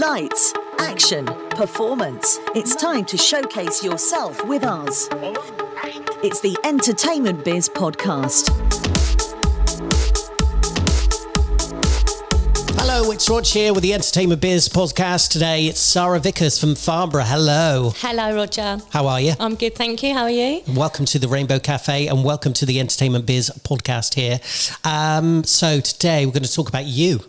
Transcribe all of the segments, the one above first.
Lights, action, performance. It's time to showcase yourself with us. It's the Entertainment Biz Podcast. Hello, it's Rog here with the Entertainment Biz podcast. Today it's Zara Vickers from Farnborough. Hello. Hello, Roger. How are you? I'm good, thank you. How are you? Welcome to the Rainbow Cafe and welcome to the Entertainment Biz podcast here. Um, so today we're going to talk about you.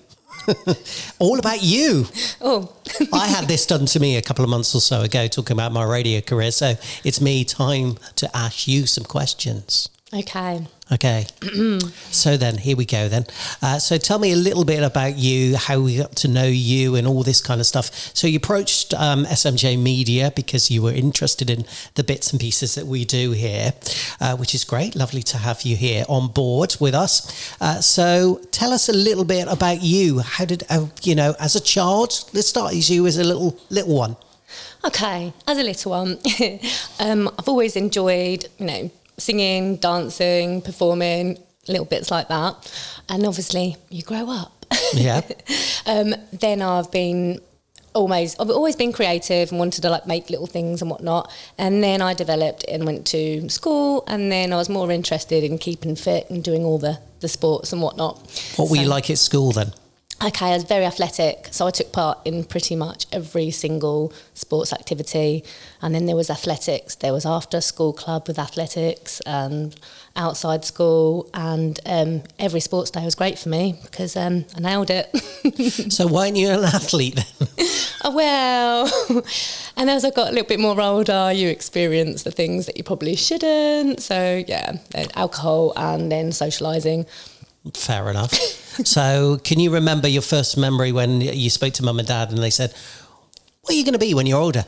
All about you. Oh, I had this done to me a couple of months or so ago, talking about my radio career. So it's me time to ask you some questions. Okay. Okay. so then, here we go then. Uh, so tell me a little bit about you, how we got to know you, and all this kind of stuff. So you approached um, SMJ Media because you were interested in the bits and pieces that we do here, uh, which is great. Lovely to have you here on board with us. Uh, so tell us a little bit about you. How did, uh, you know, as a child, let's start as you as a little little one. Okay. As a little one, um, I've always enjoyed, you know, singing, dancing, performing, little bits like that. And obviously, you grow up. Yeah. um, then I've been always I've always been creative and wanted to like make little things and whatnot. And then I developed and went to school and then I was more interested in keeping fit and doing all the, the sports and whatnot. What were you like at school then? Okay, I was very athletic, so I took part in pretty much every single sports activity. And then there was athletics. There was after school club with athletics and outside school, and um, every sports day was great for me because um, I nailed it. So why weren't you an athlete then? oh, well, and as I got a little bit more older, you experience the things that you probably shouldn't. So yeah, alcohol and then socialising. Fair enough. so, can you remember your first memory when you spoke to mum and dad and they said, What are you going to be when you're older?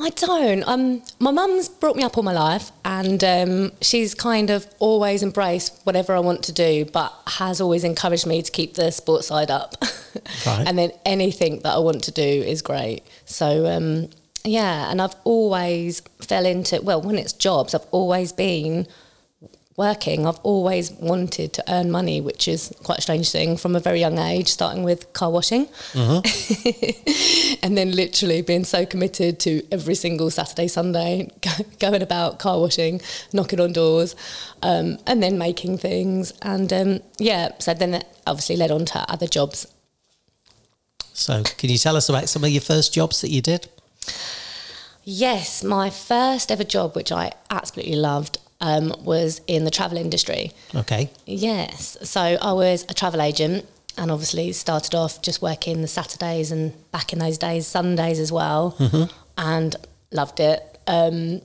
I don't. Um, my mum's brought me up all my life, and um, she's kind of always embraced whatever I want to do, but has always encouraged me to keep the sports side up. Right. and then anything that I want to do is great. So um, yeah, and I've always fell into well, when it's jobs, I've always been working. I've always wanted to earn money, which is quite a strange thing from a very young age, starting with car washing. and then literally being so committed to every single Saturday, Sunday, going about car washing, knocking on doors, um, and then making things. And um, yeah, so then that obviously led on to other jobs. So, can you tell us about some of your first jobs that you did? Yes, my first ever job, which I absolutely loved, um, was in the travel industry. Okay. Yes. So I was a travel agent and obviously started off just working the Saturdays and back in those days, Sundays as well, and loved it. Um,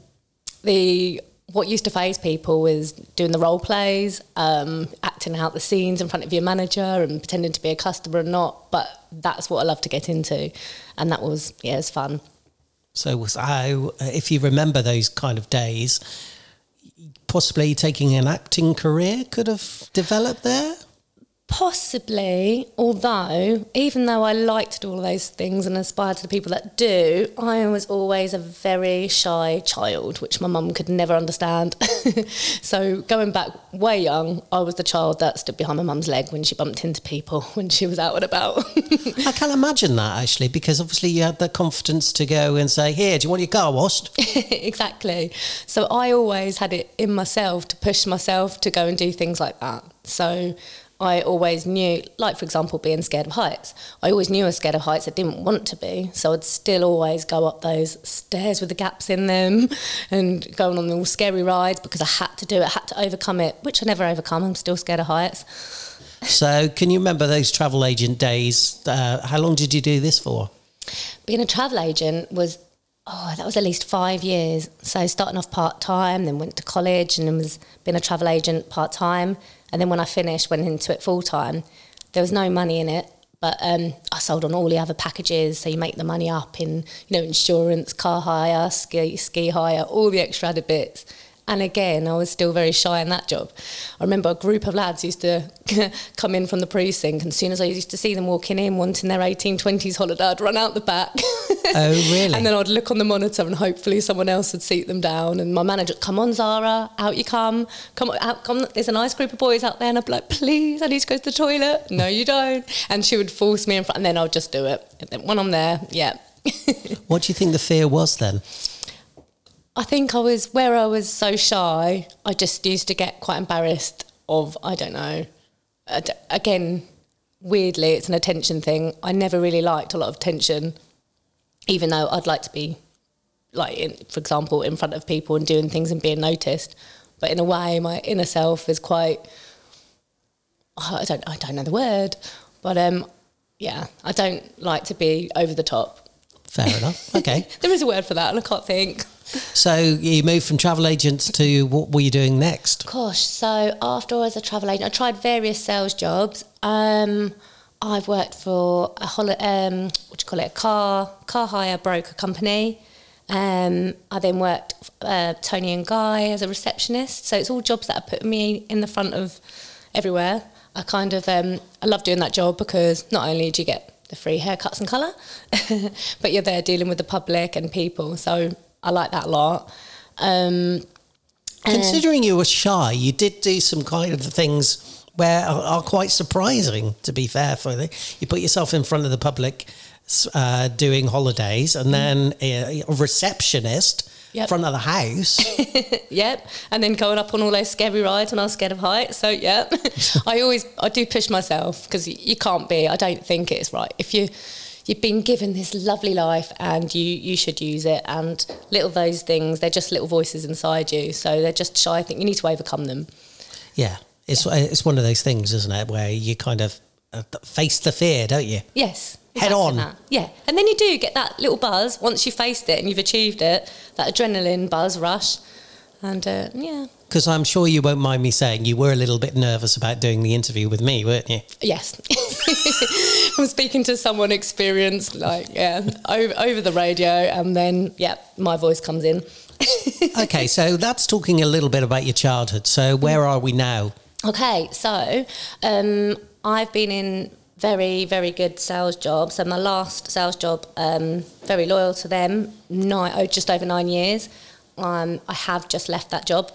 the what used to phase people was doing the role plays, um, acting out the scenes in front of your manager and pretending to be a customer and not. But that's what I love to get into, and that was yeah, it was fun. So, was how, if you remember those kind of days, possibly taking an acting career could have developed there? Possibly, although even though I liked to do all those things and aspired to the people that do, I was always a very shy child, which my mum could never understand. so going back way young, I was the child that stood behind my mum's leg when she bumped into people when she was out and about. I can't imagine that actually, because obviously you had the confidence to go and say, Here, do you want your car washed? exactly. So I always had it in myself to push myself to go and do things like that. So I always knew, like for example, being scared of heights. I always knew I was scared of heights. I didn't want to be, so I'd still always go up those stairs with the gaps in them, and going on all scary rides because I had to do it, I had to overcome it, which I never overcome. I'm still scared of heights. so, can you remember those travel agent days? Uh, how long did you do this for? being a travel agent was oh that was at least five years so starting off part-time then went to college and then was being a travel agent part-time and then when i finished went into it full-time there was no money in it but um, I sold on all the other packages, so you make the money up in, you know, insurance, car hire, ski ski hire, all the extra bits, And again, I was still very shy in that job. I remember a group of lads used to come in from the precinct, and as soon as I used to see them walking in wanting their 1820s holiday, I'd run out the back. Oh, really? and then I'd look on the monitor, and hopefully someone else would seat them down. And my manager, come on, Zara, out you come. Come on, out, come. There's a nice group of boys out there, and I'd be like, please, I need to go to the toilet. No, you don't. And she would force me in front, and then I'd just do it. And then when I'm there, yeah. what do you think the fear was then? I think I was where I was so shy. I just used to get quite embarrassed of I don't know. Again, weirdly, it's an attention thing. I never really liked a lot of attention, even though I'd like to be, like, in, for example, in front of people and doing things and being noticed. But in a way, my inner self is quite. Oh, I don't. I don't know the word, but um, yeah, I don't like to be over the top. Fair enough. Okay. there is a word for that, and I can't think. So you moved from travel agents to what were you doing next? Gosh, so after I was a travel agent, I tried various sales jobs. Um, I've worked for a hol- um, what do you call it, a car car hire broker company. Um, I then worked uh, Toni and Guy as a receptionist. So it's all jobs that are putting me in the front of everywhere. I kind of um, I love doing that job because not only do you get the free haircuts and colour, but you're there dealing with the public and people. So I like that a lot. Um, Considering you were shy, you did do some kind of things where are, are quite surprising. To be fair, for you, you put yourself in front of the public uh, doing holidays, and then a, a receptionist. Yep. front of the house. yep. And then going up on all those scary rides and I was scared of heights. So, yep. I always, I do push myself because you can't be, I don't think it's right. If you, you've been given this lovely life and you you should use it. And little those things they're just little voices inside you. So they're just shy i think you need to overcome them. Yeah. It's yeah. it's one of those things isn't it where you kind of uh, face the fear don't you? Yes. Head on. that. yeah. And then you do get that little buzz once you've faced it and you've achieved it that adrenaline buzz rush. And uh, yeah. Because I'm sure you won't mind me saying you were a little bit nervous about doing the interview with me, weren't you? Yes. I'm speaking to someone experienced, like, yeah, over, over the radio, and then, yeah, my voice comes in. okay, so that's talking a little bit about your childhood. So, where are we now? Okay, so um, I've been in very, very good sales jobs. So, my last sales job, um, very loyal to them, nine, oh, just over nine years. Um, I have just left that job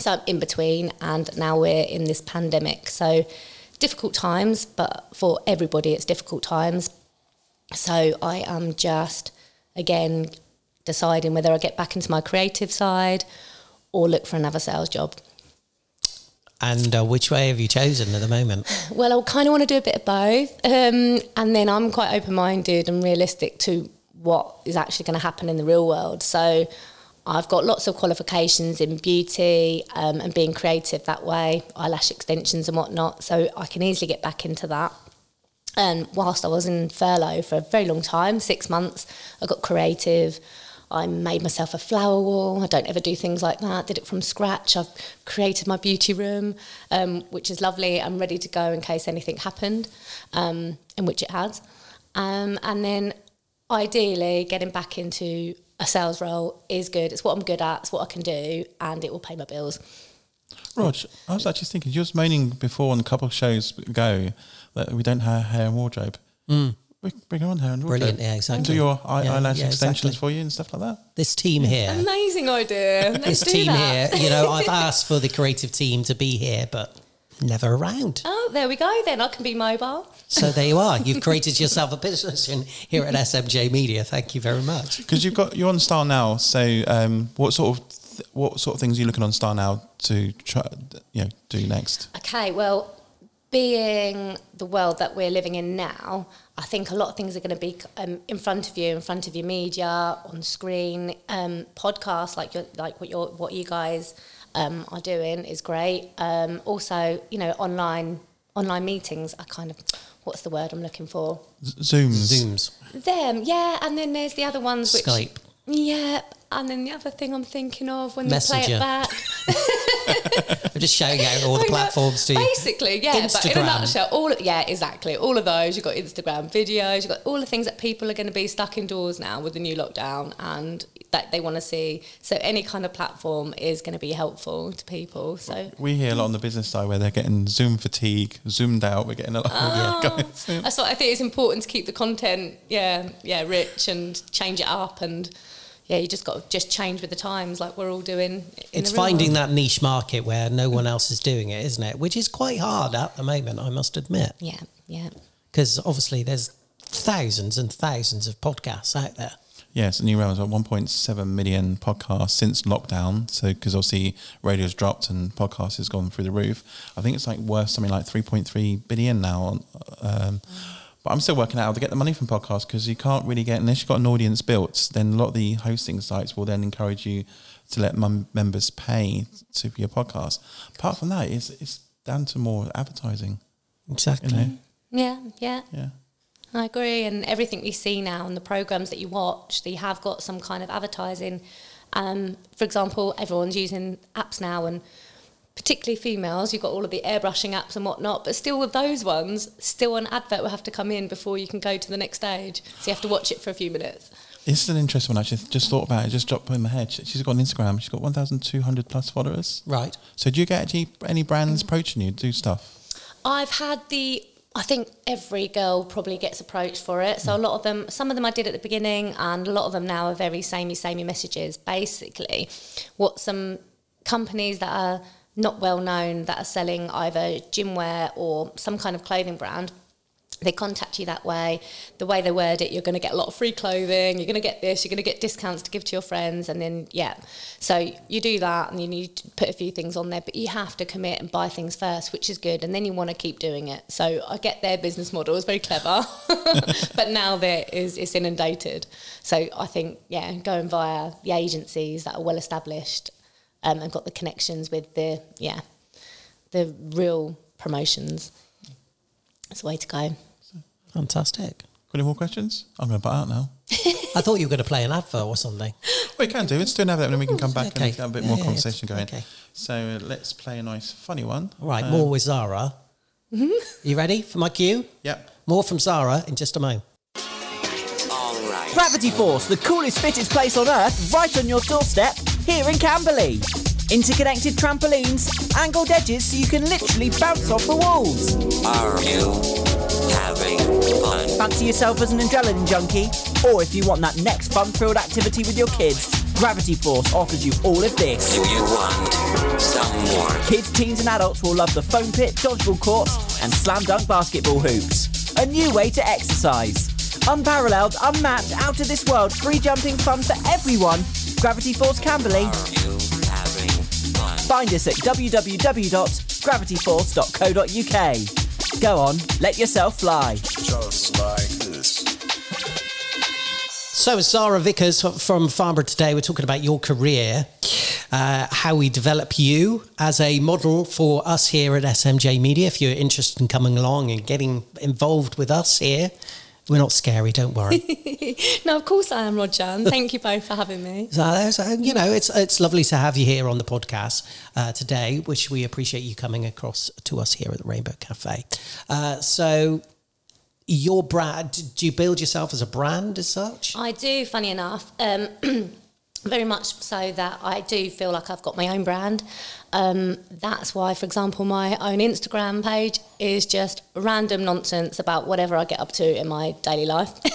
so I'm in between, and now we're in this pandemic. So difficult times, but for everybody, it's difficult times. So I am just, again, deciding whether I get back into my creative side or look for another sales job. And uh, which way have you chosen at the moment? Well, I kind of want to do a bit of both. Um, and then I'm quite open minded and realistic to what is actually going to happen in the real world. So I've got lots of qualifications in beauty um, and being creative that way, eyelash extensions and whatnot. So I can easily get back into that. And whilst I was in furlough for a very long time, six months, I got creative. I made myself a flower wall. I don't ever do things like that. Did it from scratch. I've created my beauty room, um, which is lovely. I'm ready to go in case anything happened, um, in which it has. Um, and then ideally getting back into a sales role is good. It's what I'm good at. It's what I can do, and it will pay my bills. Rog, I was actually thinking, you was moaning before on a couple of shows ago that we don't have hair and wardrobe. Mm. Bring on hair and wardrobe. Brilliant, yeah, exactly. Do your eye, yeah, eyelash yeah, extensions exactly. for you and stuff like that. This team here. Amazing idea. this team that. here, you know, I've asked for the creative team to be here, but never around. Oh, there we go then. I can be mobile. So there you are. You've created yourself a business in, here at SMJ Media. Thank you very much. Because you've got you're on StarNow. So um, what sort of th- what sort of things are you looking on StarNow to try you know do next? Okay, well, being the world that we're living in now, I think a lot of things are going to be um, in front of you, in front of your media, on screen, um, podcasts like your, like what your what you guys um, are doing is great. Um, also, you know, online online meetings are kind of what's the word I'm looking for? Zooms. Zooms. Them, yeah. And then there's the other ones. Which, Skype. Yeah. And then the other thing I'm thinking of when Messenger. they play it back. I'm just showing out all the platforms to you. Basically, yeah. Instagram. But in a nutshell, all of, yeah, exactly. All of those. You've got Instagram videos. You've got all the things that people are going to be stuck indoors now with the new lockdown, and that they want to see. So any kind of platform is going to be helpful to people. So We hear a lot on the business side where they're getting Zoom fatigue, zoomed out. We're getting a lot. Oh. yeah, guys. that's what I think it's important to keep the content, yeah, yeah, rich and change it up and. Yeah, you just got to just change with the times, like we're all doing. in It's the finding world. that niche market where no one else is doing it, isn't it? Which is quite hard at the moment, I must admit. Yeah, yeah. Because obviously there's thousands and thousands of podcasts out there. Yes, and New Realms are 1.7 million podcasts since lockdown. So, because obviously radio's dropped and podcast has gone through the roof. I think it's like worth something like 3.3 billion now. Um, but I'm still working out how to get the money from podcasts because you can't really get, unless you've got an audience built, then a lot of the hosting sites will then encourage you to let mem- members pay to for your podcast. Apart from that, it's, it's down to more advertising, Exactly. you know? Yeah, yeah. Yeah. I agree, and everything we see now and the programs that you watch, they have got some kind of advertising. Um, for example, everyone's using apps now, and particularly females, you've got all of the airbrushing apps and whatnot. But still, with those ones, still an advert will have to come in before you can go to the next stage. So you have to watch it for a few minutes. This is an interesting one. I just, just thought about it. it Just dropped in my head. She- She's got an Instagram. She's got 1,200 plus followers. Right. So do you get any, any brands approaching you to do stuff? I've had the. I think every girl probably gets approached for it. So a mm. lot of them, some of them I did at the beginning, and a lot of them now are very samey, samey messages. Basically, what some companies that are not well known that are selling either gym wear or some kind of clothing brand. They contact you that way. The way they word it, you're going to get a lot of free clothing. You're going to get this. You're going to get discounts to give to your friends, and then yeah. So you do that, and you need to put a few things on there, but you have to commit and buy things first, which is good, and then you want to keep doing it. So I get their business model is very clever, but now there is it's inundated. So I think yeah, going via the agencies that are well established um, and got the connections with the yeah, the real promotions. It's the way to go. Fantastic. Got any more questions? I'm going to butt out now. I thought you were going to play an advert or something. We can do. Let's do another, and then we can come back Okay. and have a bit Yeah, more yeah, conversation it's- going. okay. So uh, let's play a nice, funny one. All right, Um, more with Zara. You ready for my cue? Yep. More from Zara in just a moment. Gravity Force, the coolest, fittest place on earth, right on your doorstep, here in Camberley. Interconnected trampolines, angled edges so you can literally bounce off the walls. Are you having fun? Fancy yourself as an adrenaline junkie? Or if you want that next fun-filled activity with your kids, Gravity Force offers you all of this. Do you want some more? Kids, teens and adults will love the foam pit, dodgeball courts and slam dunk basketball hoops. A new way to exercise. Unparalleled, unmatched, out of this world, free jumping fun for everyone. Gravity Force Camberley. Are you having fun? Find us at www.gravityforce.co.uk. Go on, let yourself fly. Just like this. So, Zara Vickers from Farnborough today. We're talking about your career, uh, how we develop you as a model for us here at SMJ Media. If you're interested in coming along and getting involved with us here, we're not scary, don't worry. No, of course I am, Roger. And thank you both for having me. So, so, you know, it's it's lovely to have you here on the podcast uh, today, which we appreciate you coming across to us here at the Rainbow Cafe. Uh, so, your brand, do you build yourself as a brand as such? I do, funny enough. Um, very much so that I do feel like I've got my own brand. Um, that's why, for example, my own Instagram page is just random nonsense about whatever I get up to in my daily life.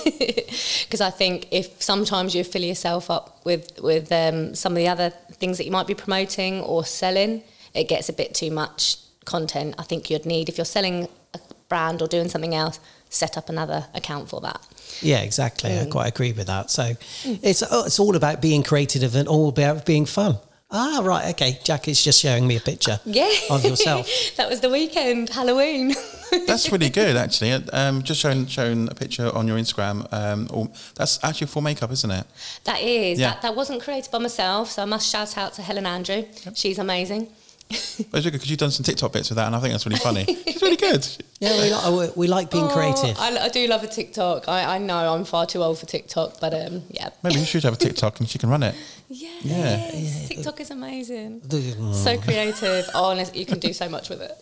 Because I think if sometimes you fill yourself up with with um, some of the other things that you might be promoting or selling, it gets a bit too much content. I think you'd need if you're selling a brand or doing something else, set up another account for that. Yeah, exactly. Mm. I quite agree with that. So it's oh, it's all about being creative and all about being fun. Ah, right. Okay. Jack is just showing me a picture Yeah. of yourself. that was the weekend, Halloween. That's really good, actually. Um, just showing showing a picture on your Instagram. Um, or, that's actually full makeup, isn't it? that is. Yeah. That, that wasn't created by myself, so I must shout out to Helen Andrew. She's amazing. But it's really good because you've done some TikTok bits with that, and I think that's really funny. it's really good. Yeah, we like, we like being creative. Oh, I, I do love a TikTok. I, I know I'm far too old for TikTok, but um, yeah. Maybe you should have a TikTok and she can run it. Yes, Yeah. TikTok is amazing. So creative. Oh, you can do so much with it.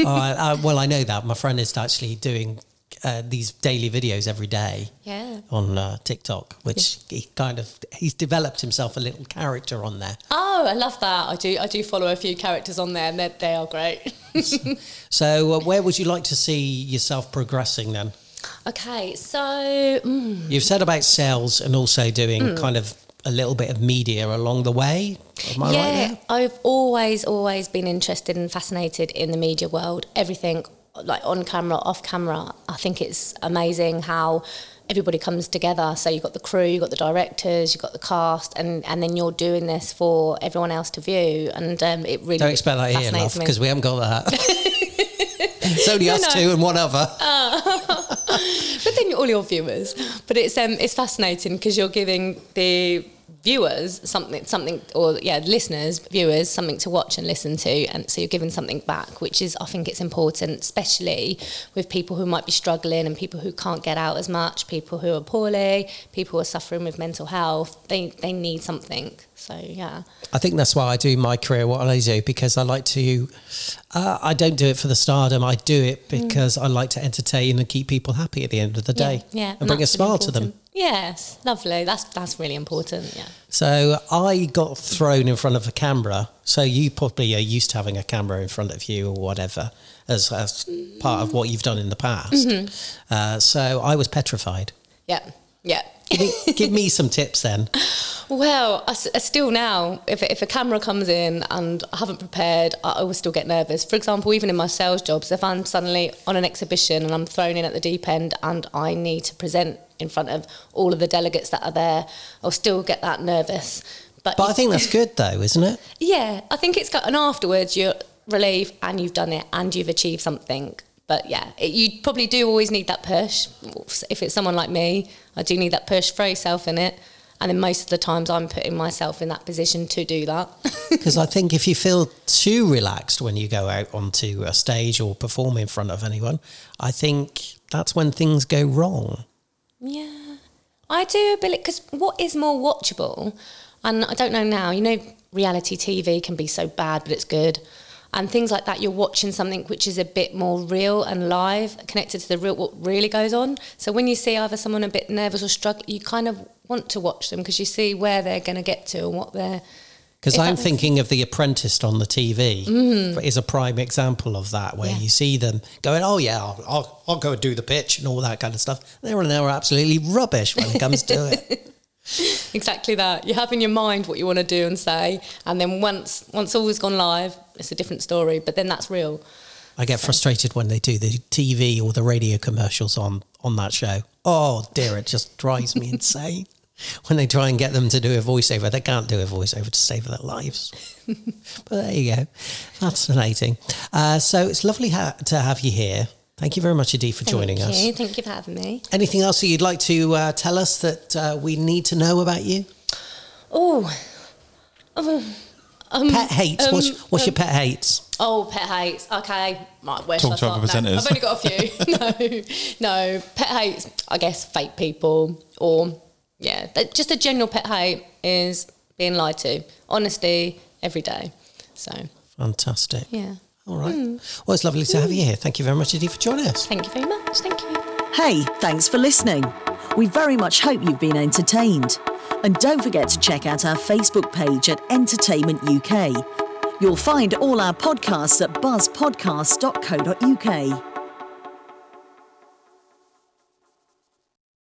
Oh, I, I, well, I know that my friend is actually doing uh, these daily videos every day Yeah. on uh, TikTok, which he kind of he's developed himself a little character on there. Oh, I love that. I do. I do follow a few characters on there, and they are great. So, uh, where would you like to see yourself progressing then? okay, so mm, You've said about sales and also doing Hmm. kind of a little bit of media along the way. Right yeah, there? I've always always been interested and fascinated in the media world. Everything like on camera, off camera. I think it's amazing how everybody comes together. So you've got the crew, you've got the directors, you've got the cast, and, and then you're doing this for everyone else to view. And um, it really Don't expect that here, love, because we haven't got that. it's only us no. two and one other. but then all your viewers. But it's um, it's fascinating because you're giving the viewers something something or yeah listeners viewers something to watch and listen to and so you're giving something back which is i think it's important especially with people who might be struggling and people who can't get out as much people who are poorly people who are suffering with mental health they they need something so yeah I think that's why I do my career what I do because I like to. Uh, I don't do it for the stardom. I do it because I like to entertain and keep people happy at the end of the day. yeah, yeah and bring a smile to them. Yes lovely that's that's really important yeah So I got thrown in front of a camera. So you probably are used to having a camera in front of you or whatever as, as part of what you've done in the past. Mm-hmm. Uh, so I was petrified. yeah yeah Give me, give me some tips then. Well, I, I still now, if, if a camera comes in and I haven't prepared, I always still get nervous. For example, even in my sales jobs, if I'm suddenly on an exhibition and I'm thrown in at the deep end and I need to present in front of all of the delegates that are there, I'll still get that nervous. But, But I think that's good though, isn't it? yeah, I think it's got, and afterwards you're relieved and you've done it and you've achieved something. But yeah, it, you probably do always need that push. If it's someone like me, I do need that push, throw yourself in it. And then most of the times I'm putting myself in that position to do that. Because I think if you feel too relaxed when you go out onto a stage or perform in front of anyone, I think that's when things go wrong. Yeah. I do a bit, because what is more watchable? And I don't know now, you know, reality TV can be so bad, but it's good. And things like that, you're watching something which is a bit more real and live, connected to the real, what really goes on. So when you see either someone a bit nervous or struggling, you kind of want to watch them because you see where they're going to get to and what they're. Because I'm thinking of The Apprentice on the TV mm-hmm. is a prime example of that, where Yeah. you see them going, "Oh yeah, I'll, I'll, I'll go and do the pitch and all that kind of stuff." They're they're absolutely rubbish when it comes to it. Exactly that. You have in your mind what you want to do and say, and then once once all has gone live, it's a different story. But then that's real. I get frustrated when they do the TV or the radio commercials on on that show. Oh dear, it just drives me insane. When they try and get them to do a voiceover, they can't do a voiceover to save their lives. but there you go, fascinating. Uh, so it's lovely ha- to have you here. Thank you very much, Adi, for joining Thank us. Thank you for having me. Anything else that you'd like to uh, tell us that uh, we need to know about you? Oh, pet hates. um, what's what's your pet hates? oh, pet hates. Okay, right. Where Talk should to I other start? No, presenters. I've only got a few. no, no. Pet hates. I guess fake people or yeah, that- just a general pet hate is being lied to. Honesty every day. So Fantastic. yeah. All right. Mm. Well, it's lovely to have you here. Thank you very much, Adi, for joining us. Thank you very much. Thank you. Hey, thanks for listening. We very much hope you've been entertained. And don't forget to check out our Facebook page at Entertainment UK. You'll find all our podcasts at buzzpodcast.co.uk.